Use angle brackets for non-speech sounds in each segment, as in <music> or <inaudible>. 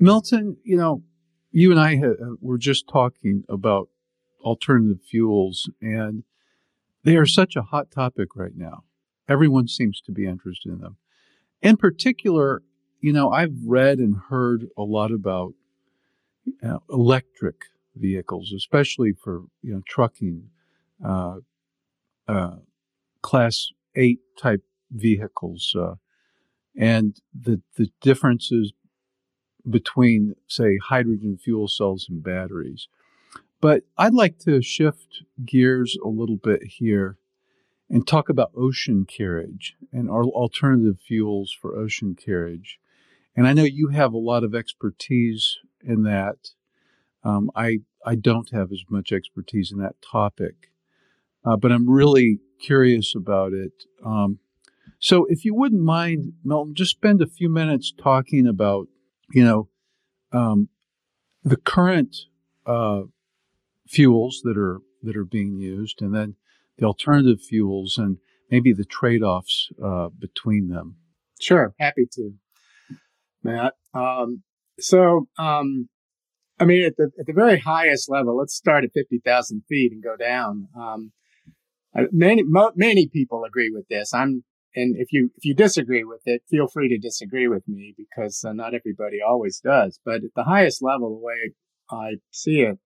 Milton, you know, you and I were just talking about alternative fuels, and they are such a hot topic right now. Everyone seems to be interested in them. In particular, you know, I've read and heard a lot about uh, electric vehicles, especially for you know trucking, uh, uh, class eight type vehicles, uh, and the the differences between, say, hydrogen fuel cells and batteries. But I'd like to shift gears a little bit here and talk about ocean carriage and our alternative fuels for ocean carriage. And I know you have a lot of expertise in that. Um, I I don't have as much expertise in that topic, uh, but I'm really curious about it. Um, so, if you wouldn't mind, Milton, just spend a few minutes talking about you know, um, the current uh, fuels that are that are being used, and then the alternative fuels, and maybe the trade-offs uh, between them. Sure, happy to, Matt. Um, so, um, I mean, at the at the very highest level, let's start at fifty thousand feet and go down. Um, many mo- many people agree with this. I'm and if you if you disagree with it, feel free to disagree with me because uh, not everybody always does. But at the highest level, the way I see it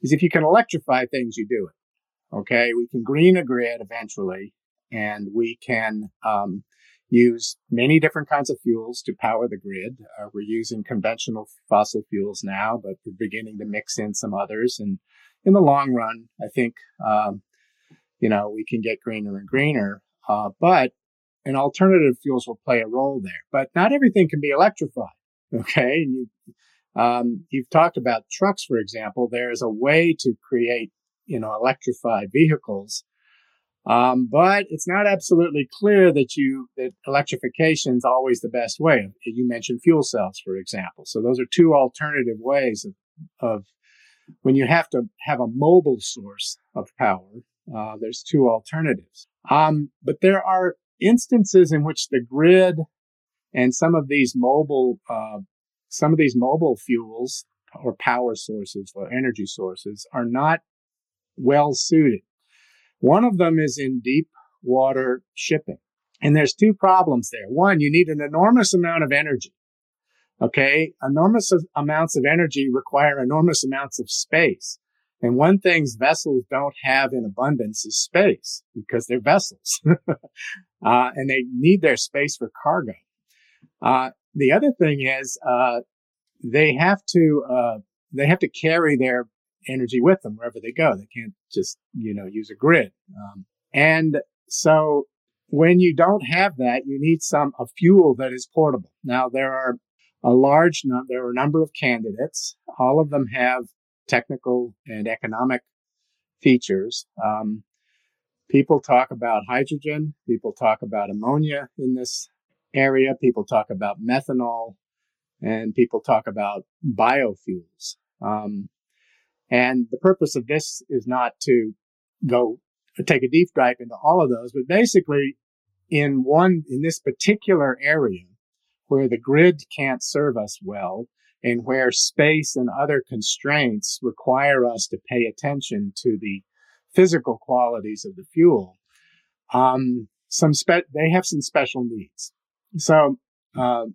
is if you can electrify things, you do it. Okay, we can green a grid eventually, and we can um, use many different kinds of fuels to power the grid. Uh, we're using conventional fossil fuels now, but we're beginning to mix in some others. And in the long run, I think um, you know we can get greener and greener. Uh, but and alternative fuels will play a role there. But not everything can be electrified. <laughs> Okay. And you, um, you've talked about trucks, for example. There is a way to create, you know, electrified vehicles. Um, but it's not absolutely clear that you, that electrification is always the best way. You mentioned fuel cells, for example. So those are two alternative ways of, of when you have to have a mobile source of power, uh, there's two alternatives. Um, but there are instances in which the grid and some of these mobile, uh, some of these mobile fuels or power sources or energy sources are not well suited. One of them is in deep water shipping. And there's two problems there. One, you need an enormous amount of energy. Okay. Enormous amounts of energy require enormous amounts of space. And one thing vessels don't have in abundance is space because they're vessels. <laughs> uh, and they need their space for cargo. Uh, the other thing is, uh, they have to, uh, they have to carry their energy with them wherever they go. They can't just, you know, use a grid. Um, and so when you don't have that, you need some, a fuel that is portable. Now there are a large number, there are a number of candidates. All of them have technical and economic features. Um, people talk about hydrogen. People talk about ammonia in this area. People talk about methanol and people talk about biofuels. Um, and the purpose of this is not to go take a deep dive into all of those, but basically in one, in this particular area where the grid can't serve us well, and where space and other constraints require us to pay attention to the physical qualities of the fuel, um, some spe- they have some special needs. So, uh,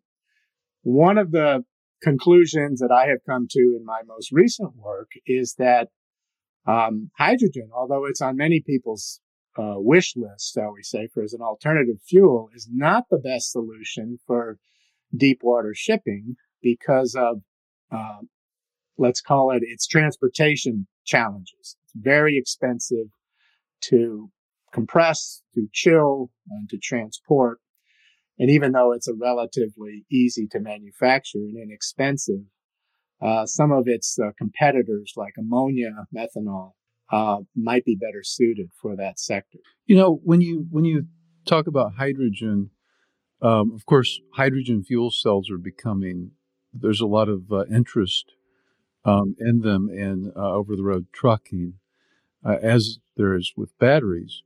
one of the conclusions that I have come to in my most recent work is that um, hydrogen, although it's on many people's uh, wish list, shall we say, for as an alternative fuel, is not the best solution for deep water shipping because of, uh, let's call it its transportation challenges. It's very expensive to compress, to chill, and to transport. And even though it's a relatively easy to manufacture and inexpensive, uh, some of its uh, competitors like ammonia, methanol, uh, might be better suited for that sector. You know, when you when you talk about hydrogen, um, of course, hydrogen fuel cells are becoming there's a lot of uh, interest um, in them in uh, over the road trucking, uh, as there is with batteries.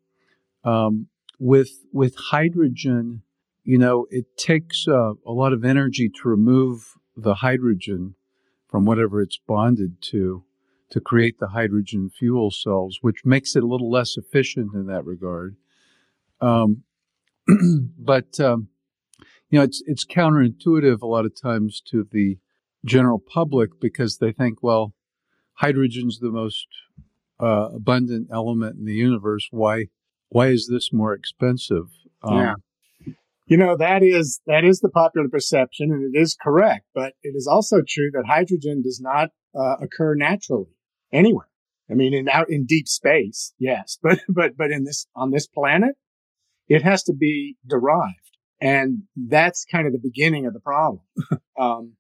Um, with with hydrogen, you know, it takes uh, a lot of energy to remove the hydrogen from whatever it's bonded to to create the hydrogen fuel cells, which makes it a little less efficient in that regard. Um, <clears throat> but um, you know, it's it's counterintuitive a lot of times to the general public because they think, well, hydrogen's the most uh, abundant element in the universe. Why why is this more expensive? Um, yeah. You know, that is, that is the popular perception and it is correct, but it is also true that hydrogen does not uh, occur naturally anywhere. I mean, in out in deep space, yes, <laughs> but, but, but in this, on this planet, it has to be derived. And that's kind of the beginning of the problem. <laughs> um,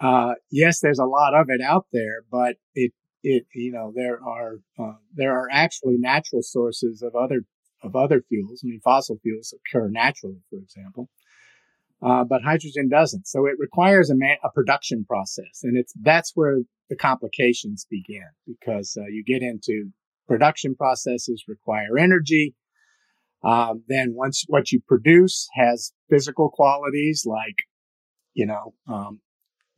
uh, yes, there's a lot of it out there, but it, it, you know, there are, uh, there are actually natural sources of other of other fuels. I mean, fossil fuels occur naturally, for example, uh, but hydrogen doesn't. So it requires a, man, a production process, and it's that's where the complications begin because uh, you get into production processes require energy. Um, then once what you produce has physical qualities like, you know, um,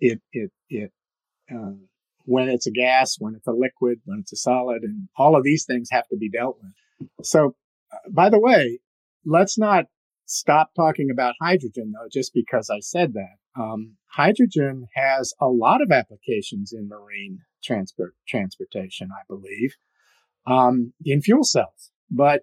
it it it uh, when it's a gas, when it's a liquid, when it's a solid, and all of these things have to be dealt with. So by the way, let's not stop talking about hydrogen though, just because I said that. Um, hydrogen has a lot of applications in marine transport transportation, I believe, um, in fuel cells. But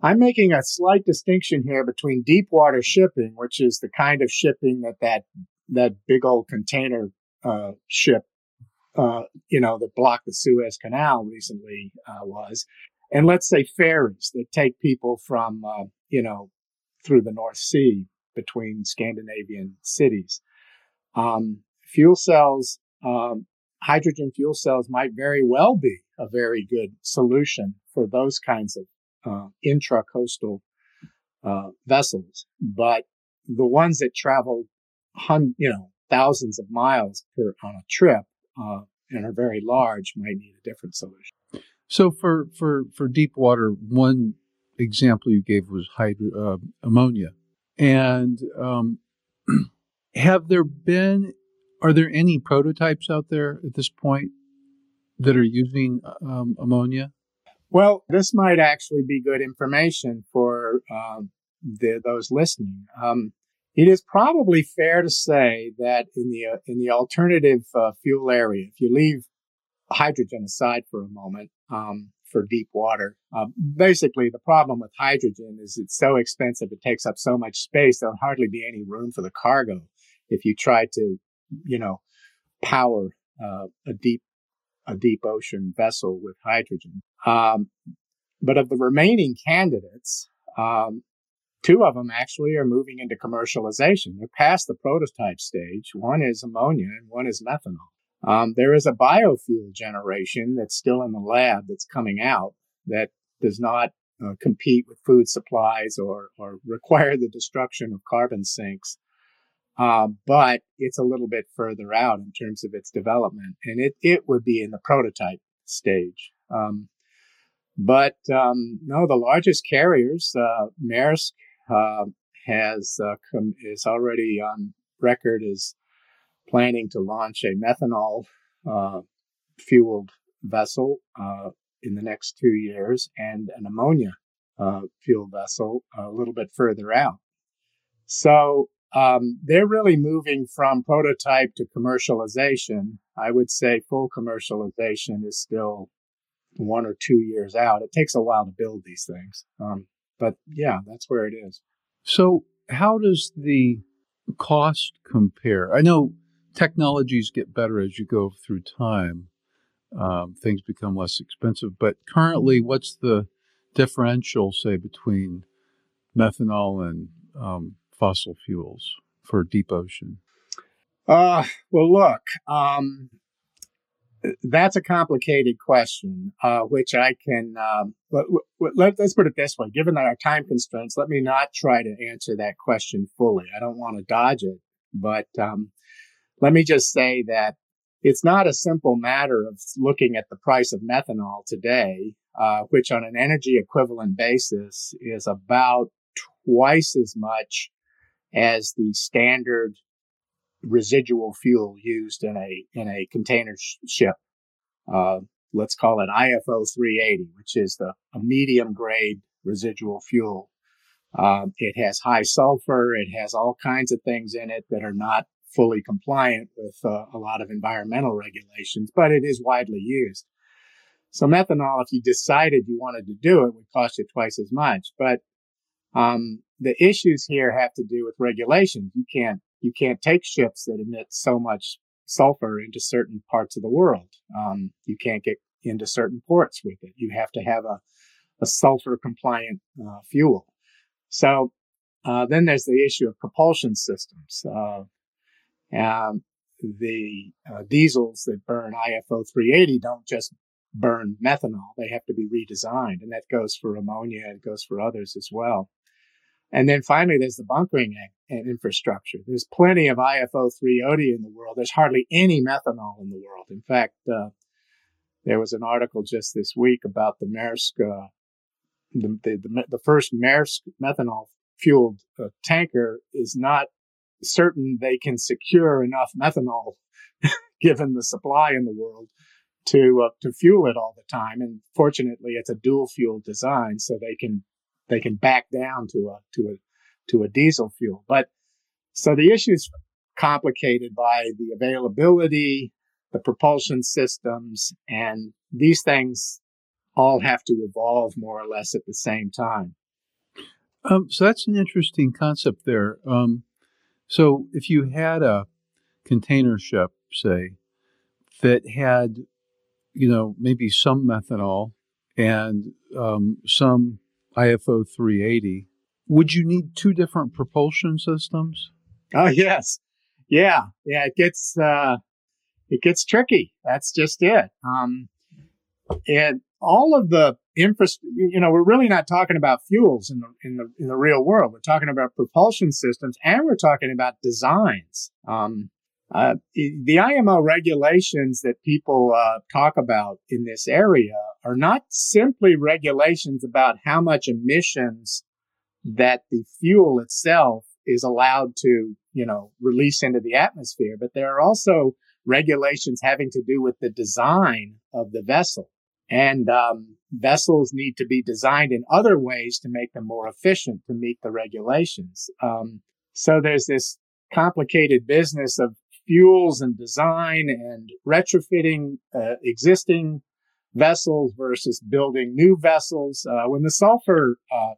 I'm making a slight distinction here between deep water shipping, which is the kind of shipping that that that big old container uh, ship, uh, you know, that blocked the Suez Canal recently uh, was, and let's say ferries that take people from, uh, you know, through the North Sea between Scandinavian cities. Um, fuel cells, um, hydrogen fuel cells might very well be a very good solution for those kinds of uh, intra-coastal uh, vessels. But the ones that travel, hun- you know, thousands of miles per on a trip uh, and are very large might need a different solution. So for for for deep water, one example you gave was hydro, uh, ammonia, and um, <clears throat> have there been are there any prototypes out there at this point that are using um, ammonia? Well, this might actually be good information for um, the, those listening. Um, it is probably fair to say that in the uh, in the alternative uh, fuel area, if you leave hydrogen aside for a moment, um, for deep water. Uh, basically, the problem with hydrogen is it's so expensive. It takes up so much space. There'll hardly be any room for the cargo if you try to, you know, power uh, a deep a deep ocean vessel with hydrogen. Um, but of the remaining candidates, um, two of them actually are moving into commercialization. They're past the prototype stage. One is ammonia and one is methanol. Um, there is a biofuel generation that's still in the lab that's coming out that does not uh, compete with food supplies or, or require the destruction of carbon sinks. Uh, but it's a little bit further out in terms of its development, and it, it would be in the prototype stage. Um, but um, no, the largest carriers, uh, Maersk uh, has uh, com- is already on record as planning to launch a methanol uh, fueled vessel uh, in the next two years and an ammonia uh, fuel vessel a little bit further out. So um, they're really moving from prototype to commercialization. I would say full commercialization is still one or two years out. It takes a while to build these things. Um, but yeah, that's where it is. So, how does the cost compare? I know technologies get better as you go through time. Um, things become less expensive. But currently, what's the differential, say, between methanol and um, fossil fuels for deep ocean? Uh, well, look, um, that's a complicated question, uh, which I can, um, let, us put it this way. Given our time constraints, let me not try to answer that question fully. I don't want to dodge it, but, um, let me just say that it's not a simple matter of looking at the price of methanol today, uh, which on an energy equivalent basis is about twice as much as the standard residual fuel used in a in a container sh- ship. Uh, let's call it IFO 380, which is the a medium grade residual fuel. Um, it has high sulfur. It has all kinds of things in it that are not fully compliant with uh, a lot of environmental regulations, but it is widely used. So methanol, if you decided you wanted to do it, would cost you twice as much. But um, the issues here have to do with regulations. You can't you can't take ships that emit so much sulfur into certain parts of the world. Um, you can't get into certain ports with it. You have to have a, a sulfur compliant uh, fuel. So uh, then there's the issue of propulsion systems. Uh, um, the uh, diesels that burn IFO 380 don't just burn methanol; they have to be redesigned, and that goes for ammonia. It goes for others as well. And then finally, there's the bunkering infrastructure. There's plenty of IFO 380 in the world. There's hardly any methanol in the world. In fact, uh, there was an article just this week about the Maersk, uh, the, the, the, first Maersk methanol fueled uh, tanker is not certain they can secure enough methanol <laughs> given the supply in the world to uh, to fuel it all the time. And fortunately, it's a dual fuel design, so they can they can back down to a to a to a diesel fuel. But so the issue is complicated by the availability, the propulsion systems, and these things all have to evolve more or less at the same time. Um, so that's an interesting concept there. Um, so if you had a container ship, say, that had, you know, maybe some methanol and um, some IFO 380, would you need two different propulsion systems? Oh yes, yeah, yeah. It gets uh, it gets tricky. That's just it. Um, and all of the infrastructure, you know, we're really not talking about fuels in the in the in the real world. We're talking about propulsion systems, and we're talking about designs. Um, uh, the IMO regulations that people uh, talk about in this area are not simply regulations about how much emissions that the fuel itself is allowed to, you know, release into the atmosphere, but there are also regulations having to do with the design of the vessel. And um, vessels need to be designed in other ways to make them more efficient to meet the regulations. Um, so there's this complicated business of fuels and design and retrofitting uh, existing vessels versus building new vessels. Uh, when the sulfur uh,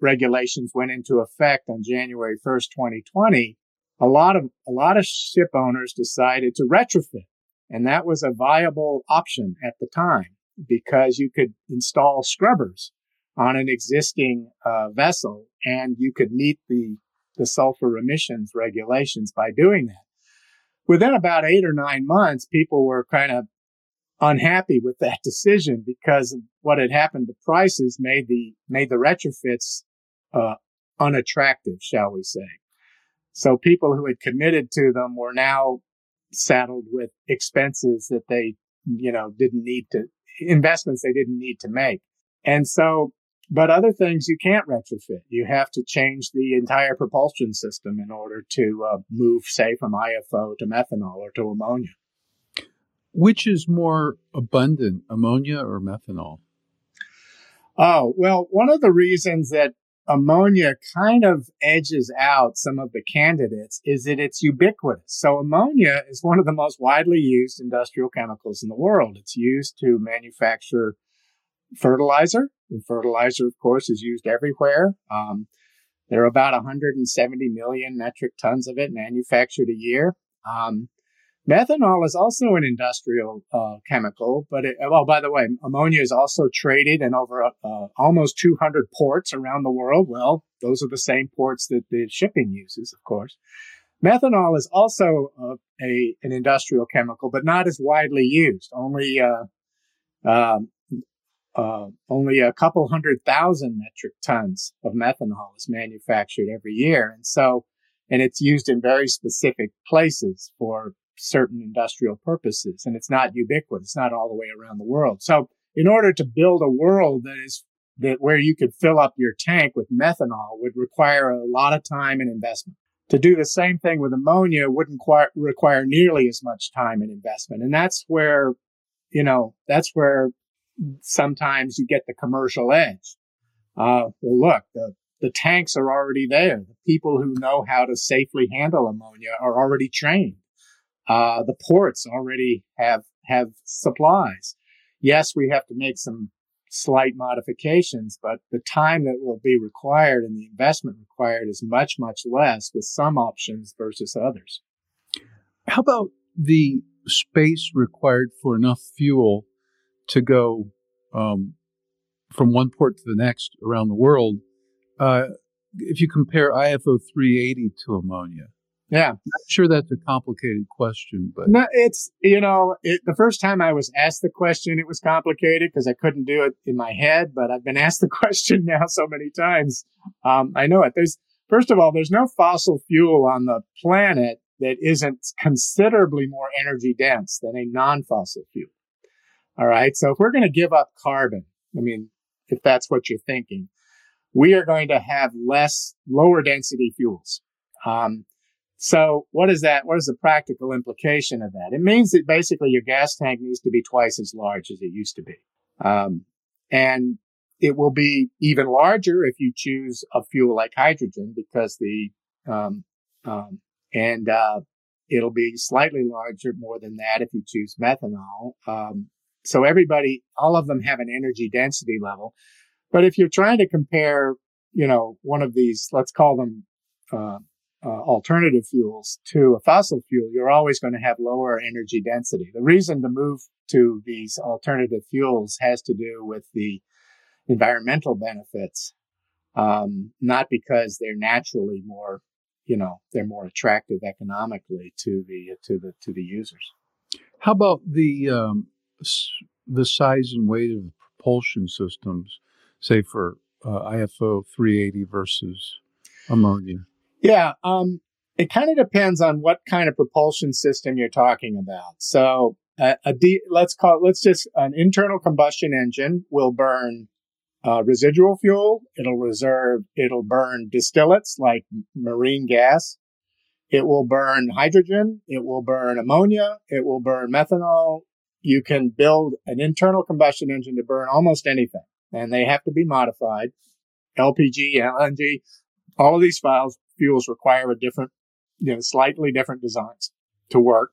regulations went into effect on January 1st, 2020, a lot of a lot of ship owners decided to retrofit, and that was a viable option at the time because you could install scrubbers on an existing uh, vessel, and you could meet the the sulfur emissions regulations by doing that. Within about eight or nine months, people were kind of unhappy with that <laughs> decision because what had happened to prices made the made the retrofits uh, unattractive, shall we say. So people who had committed to them were now saddled with expenses that they, you know, didn't need to, investments they didn't need to make. And so, but other things you can't retrofit. You have to change the entire propulsion system in order to uh, move, say, from IFO to methanol or to ammonia. Which is more abundant, ammonia or methanol? Oh, well, one of the reasons that ammonia kind of edges out some of the candidates is that it's ubiquitous. So ammonia is one of the most widely used industrial chemicals in the world. It's used to manufacture fertilizer. And fertilizer, of course, is used everywhere. Um, there are about 170 million metric tons of it manufactured a year. Um, Methanol is also an industrial uh, chemical, but it, well, by the way, ammonia is also traded in over uh, almost 200 ports around the world. Well, those are the same ports that the shipping uses, of course. Methanol is also uh, a an industrial chemical, but not as widely used. Only uh, um, uh, only a couple hundred thousand metric tons of methanol is manufactured every year, and so and it's used in very specific places for certain industrial purposes and it's not ubiquitous. It's not all the way around the world. So in order to build a world that is that where you could fill up your tank with methanol would require a lot of time and investment. To do the same thing with ammonia wouldn't quite require nearly as much time and investment. And that's where, you know, that's where sometimes you get the commercial edge. Uh, well, look, the, the tanks are already there. The people who know how to safely handle ammonia are already trained. Uh, the ports already have, have supplies. Yes, we have to make some slight modifications, but the time that will be required and the investment required is much, much less with some options versus others. How about the space required for enough fuel to go um, from one port to the next around the world? Uh, if you compare IFO 380 to ammonia, yeah. I'm sure that's a complicated question, but no, it's you know it, the first time I was asked the question, it was complicated because I couldn't do it in my head. But I've been asked the <laughs> question now so many times. Um, I know it. There's first of all, there's no fossil fuel on the planet that isn't considerably more energy dense than a non-fossil fuel. All right. So if we're going to give up carbon, I mean, if that's what you're thinking, we are going to have less lower density fuels. Um, so what is that? What is the practical implication of that? It means that basically your gas tank needs to be twice as large as it used to be. Um, and it will be even larger if you choose a fuel like hydrogen because the, um, um, and, uh, it'll be slightly larger more than that if you choose methanol. Um, so everybody, all of them have an energy density level. But if you're trying to compare, you know, one of these, let's call them, uh, uh, alternative fuels to a fossil fuel, you're always going to have lower energy density. The reason to move to these alternative fuels has to do with the environmental benefits, um, not because they're naturally more, you know, they're more attractive economically to the to the to the users. How about the um, the size and weight of propulsion systems, say for uh, IFO 380 versus ammonia? Yeah, um, it kind of depends on what kind of propulsion system you're talking about. So, uh, a D, let's call it, let's just an internal combustion engine will burn uh, residual fuel. It'll reserve. It'll burn distillates like marine gas. It will burn hydrogen. It will burn ammonia. It will burn methanol. You can build an internal combustion engine to burn almost anything, and they have to be modified. LPG, LNG, all of these files fuels require a different, you know, slightly different designs to work,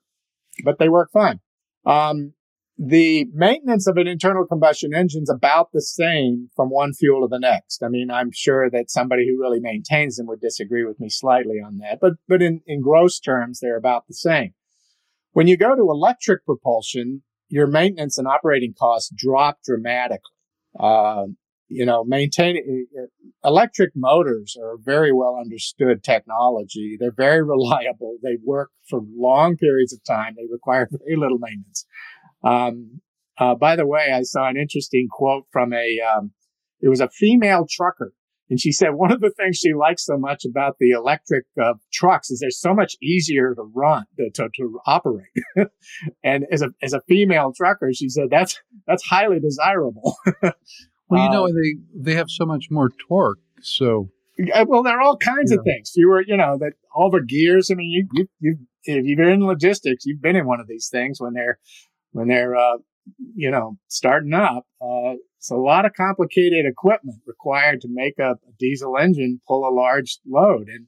but they work fine. Um, the maintenance of an internal combustion engine is about the same from one fuel to the next. I mean, I'm sure that somebody who really maintains them would disagree with me slightly on that, but, but in, in gross terms, they're about the same. When you go to electric propulsion, your maintenance and operating costs drop dramatically. Uh, you know, maintaining uh, electric motors are very well understood technology. They're very <laughs> reliable. They work for long periods of time. They require <laughs> very little maintenance. Um, uh, by the way, I saw an interesting quote from a, um, it was a female trucker. And she said one of the things she likes so much about the electric uh, trucks is they're so much easier to run, to, to, to operate. <laughs> and as a, as a female trucker, she said that's, that's highly desirable. Well, you know, um, they they have so much more torque. So, well, there are all kinds yeah. of things. You were, you know, that all the gears. I mean, you you you if you've been in logistics, you've been in one of these things when they're when they're uh, you know starting up. Uh, it's a lot of complicated equipment required to make a, a diesel engine pull a large load, and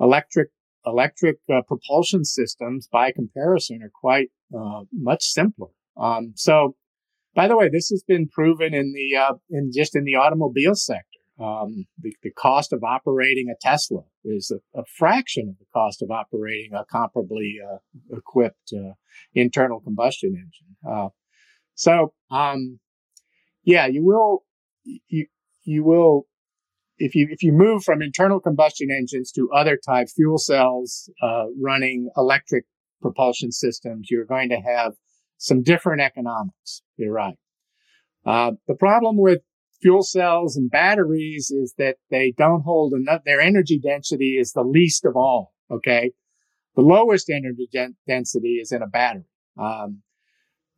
electric electric uh, propulsion systems, by comparison, are quite uh, much simpler. Um, so by the way, this has been proven in the uh, in just in the automobile sector. Um, the, the, cost of operating a Tesla is a, a, fraction of the cost of operating a comparably uh, equipped uh, internal combustion engine. Uh, so, um, yeah, you will you you will if you if you move from internal combustion engines to other type fuel cells uh, running electric propulsion systems, you're going to have some different economics. You're right. Uh, the problem with fuel cells and batteries is that they don't hold enough. Their energy density is the least of all. Okay. The lowest energy density is in a battery. Um,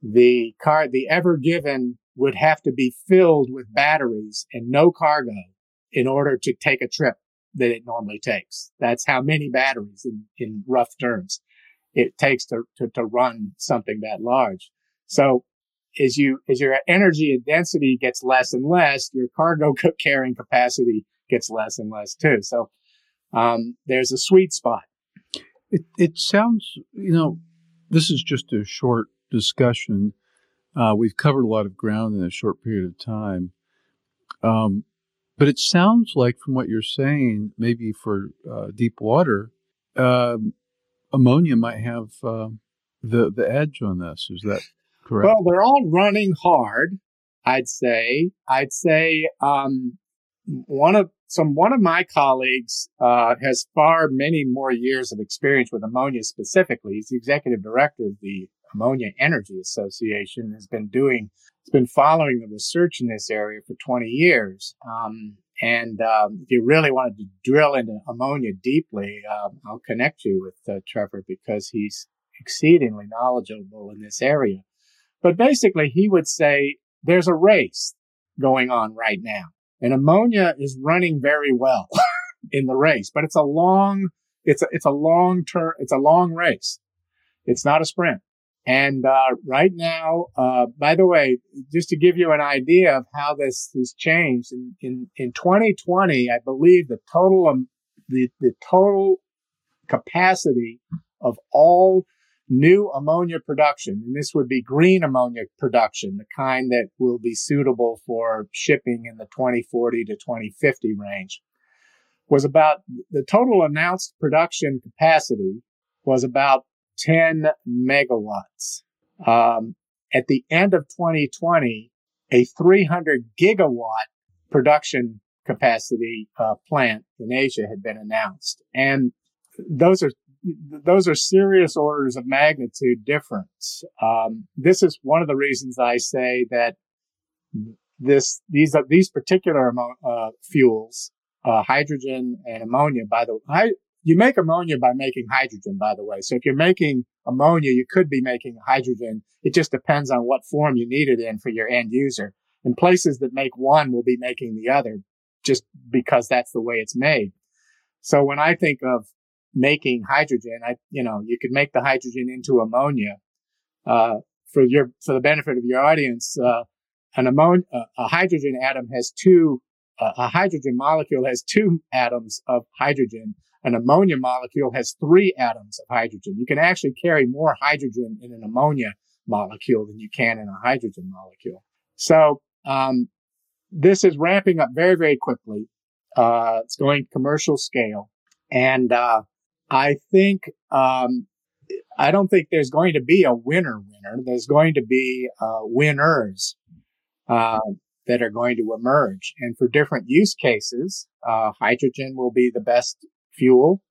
the car, the Ever Given would have to be filled with batteries and no cargo in order to take a trip that it normally takes. That's how many batteries in, in rough terms it takes to, to, to run something that large. So as you, as your energy and density gets less and less, your cargo <laughs> carrying capacity gets less and less too. So, um, there's a sweet spot. It, it sounds, you know, this is just a short discussion. Uh, we've covered a lot of ground in a short period of time. Um, but it sounds like, from what you're saying, maybe for uh, deep water, um, ammonia might have uh, the the edge on this. Is that correct? Well, they're all running hard. I'd say. I'd say um, one of some one of my colleagues uh, has far many more years of experience with ammonia specifically. He's the executive director of the Ammonia Energy Association. Has been doing, has been following the research in this area for 20 years. Um, and um, if you really wanted to drill into ammonia deeply, um, I'll connect you with uh, Trevor because he's exceedingly knowledgeable in this area. But basically, he would say there's a race going on right now, and ammonia is running very well <laughs> in the race. But it's a long, it's a it's a long term, it's a long race. It's not a sprint. And uh, right now, uh, by the way, just to give you an idea of how this has changed, in, in, in 2020, I believe the total um, the, the total capacity of all new ammonia production, and this would be green ammonia production, the kind that will be suitable for shipping in the 2040 to 2050 range, was about the total announced production capacity was about 10 megawatts. Um, at the end of 2020, a 300 gigawatt production capacity uh, plant in Asia had been announced, and those are those are serious orders of magnitude difference. Um, this is one of the reasons I say that this these these particular uh, fuels, uh, hydrogen and ammonia. By the way, you make ammonia by making hydrogen, by the way. So if you're making ammonia, you could be making hydrogen. It just depends on what form you need it in for your end user. And places that make one will be making the other just because that's the way it's made. So when I think of making hydrogen, I, you know, you could make the hydrogen into ammonia. Uh, for your, for the benefit of your audience, uh, an ammonia, uh, a hydrogen atom has two, uh, a hydrogen molecule has two atoms of hydrogen an ammonia molecule has three atoms of hydrogen. You can actually carry more hydrogen in an ammonia molecule than you can in a hydrogen molecule. So, um, this is ramping up very, very quickly. Uh, it's going commercial scale. And, uh, I think, um, I don't think there's going to be a winner winner. There's going to be, uh, winners, uh, that are going to emerge. And for different use cases, uh, hydrogen will be the best fuel.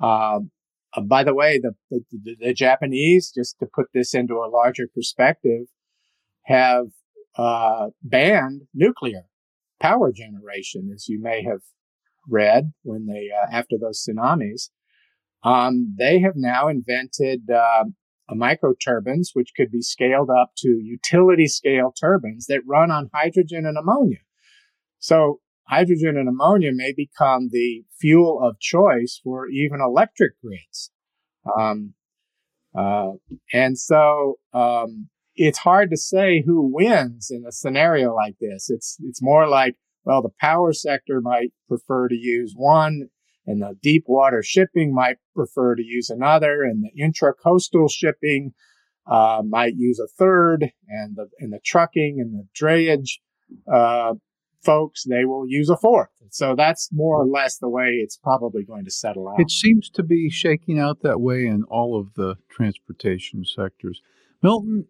Um, uh, by the way, the, the, the, Japanese, just to put this into a larger perspective, have uh, banned nuclear power generation, as you may have read when they uh, after those tsunamis. Um, they have now invented uh, micro turbines, which could be scaled up to utility scale turbines that run on hydrogen and ammonia. So hydrogen and ammonia may become the fuel of choice for even electric grids. Um, uh, and so um, it's hard to say who wins in a scenario like this. It's it's more like well, the power sector might prefer to use one, and the deep water shipping might prefer to use another, and the intracoastal shipping uh, might use a third, and the and the trucking and the drayage uh, folks, they will use a fourth. So that's more or less the way it's probably going to settle out. It seems to be shaking out that way in all of the transportation sectors. Milton,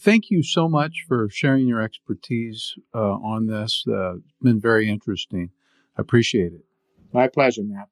thank you so much for sharing your expertise uh, on this. Uh, it's been very interesting. I appreciate it. My pleasure, Matt.